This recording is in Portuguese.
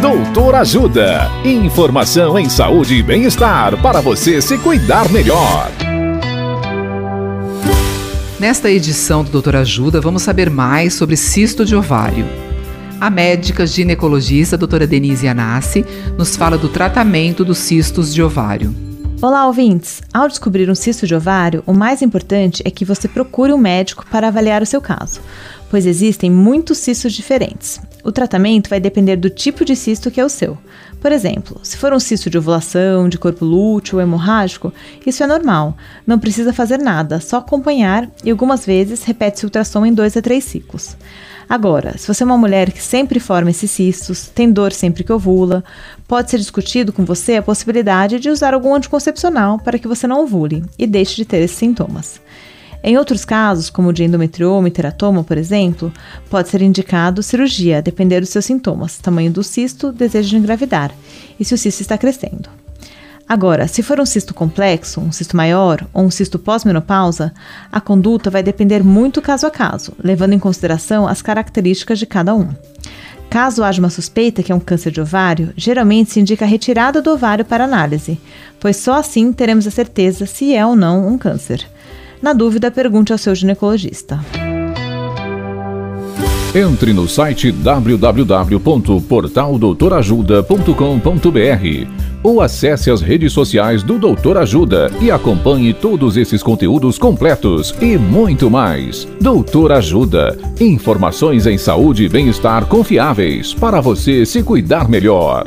Doutor Ajuda. Informação em saúde e bem-estar para você se cuidar melhor. Nesta edição do Doutor Ajuda, vamos saber mais sobre cisto de ovário. A médica ginecologista doutora Denise Anassi nos fala do tratamento dos cistos de ovário. Olá, ouvintes! Ao descobrir um cisto de ovário, o mais importante é que você procure um médico para avaliar o seu caso, pois existem muitos cistos diferentes. O tratamento vai depender do tipo de cisto que é o seu. Por exemplo, se for um cisto de ovulação, de corpo lúteo ou hemorrágico, isso é normal, não precisa fazer nada, só acompanhar e algumas vezes repete-se o ultrassom em dois a três ciclos. Agora, se você é uma mulher que sempre forma esses cistos, tem dor sempre que ovula, pode ser discutido com você a possibilidade de usar algum anticoncepcional para que você não ovule e deixe de ter esses sintomas. Em outros casos, como de endometrioma e teratoma, por exemplo, pode ser indicado cirurgia, depender dos seus sintomas, tamanho do cisto, desejo de engravidar e se o cisto está crescendo. Agora, se for um cisto complexo, um cisto maior ou um cisto pós-menopausa, a conduta vai depender muito caso a caso, levando em consideração as características de cada um. Caso haja uma suspeita que é um câncer de ovário, geralmente se indica a retirada do ovário para análise, pois só assim teremos a certeza se é ou não um câncer. Na dúvida, pergunte ao seu ginecologista. Entre no site www.portaldoutorajuda.com.br ou acesse as redes sociais do Doutor Ajuda e acompanhe todos esses conteúdos completos e muito mais. Doutor Ajuda. Informações em saúde e bem-estar confiáveis para você se cuidar melhor.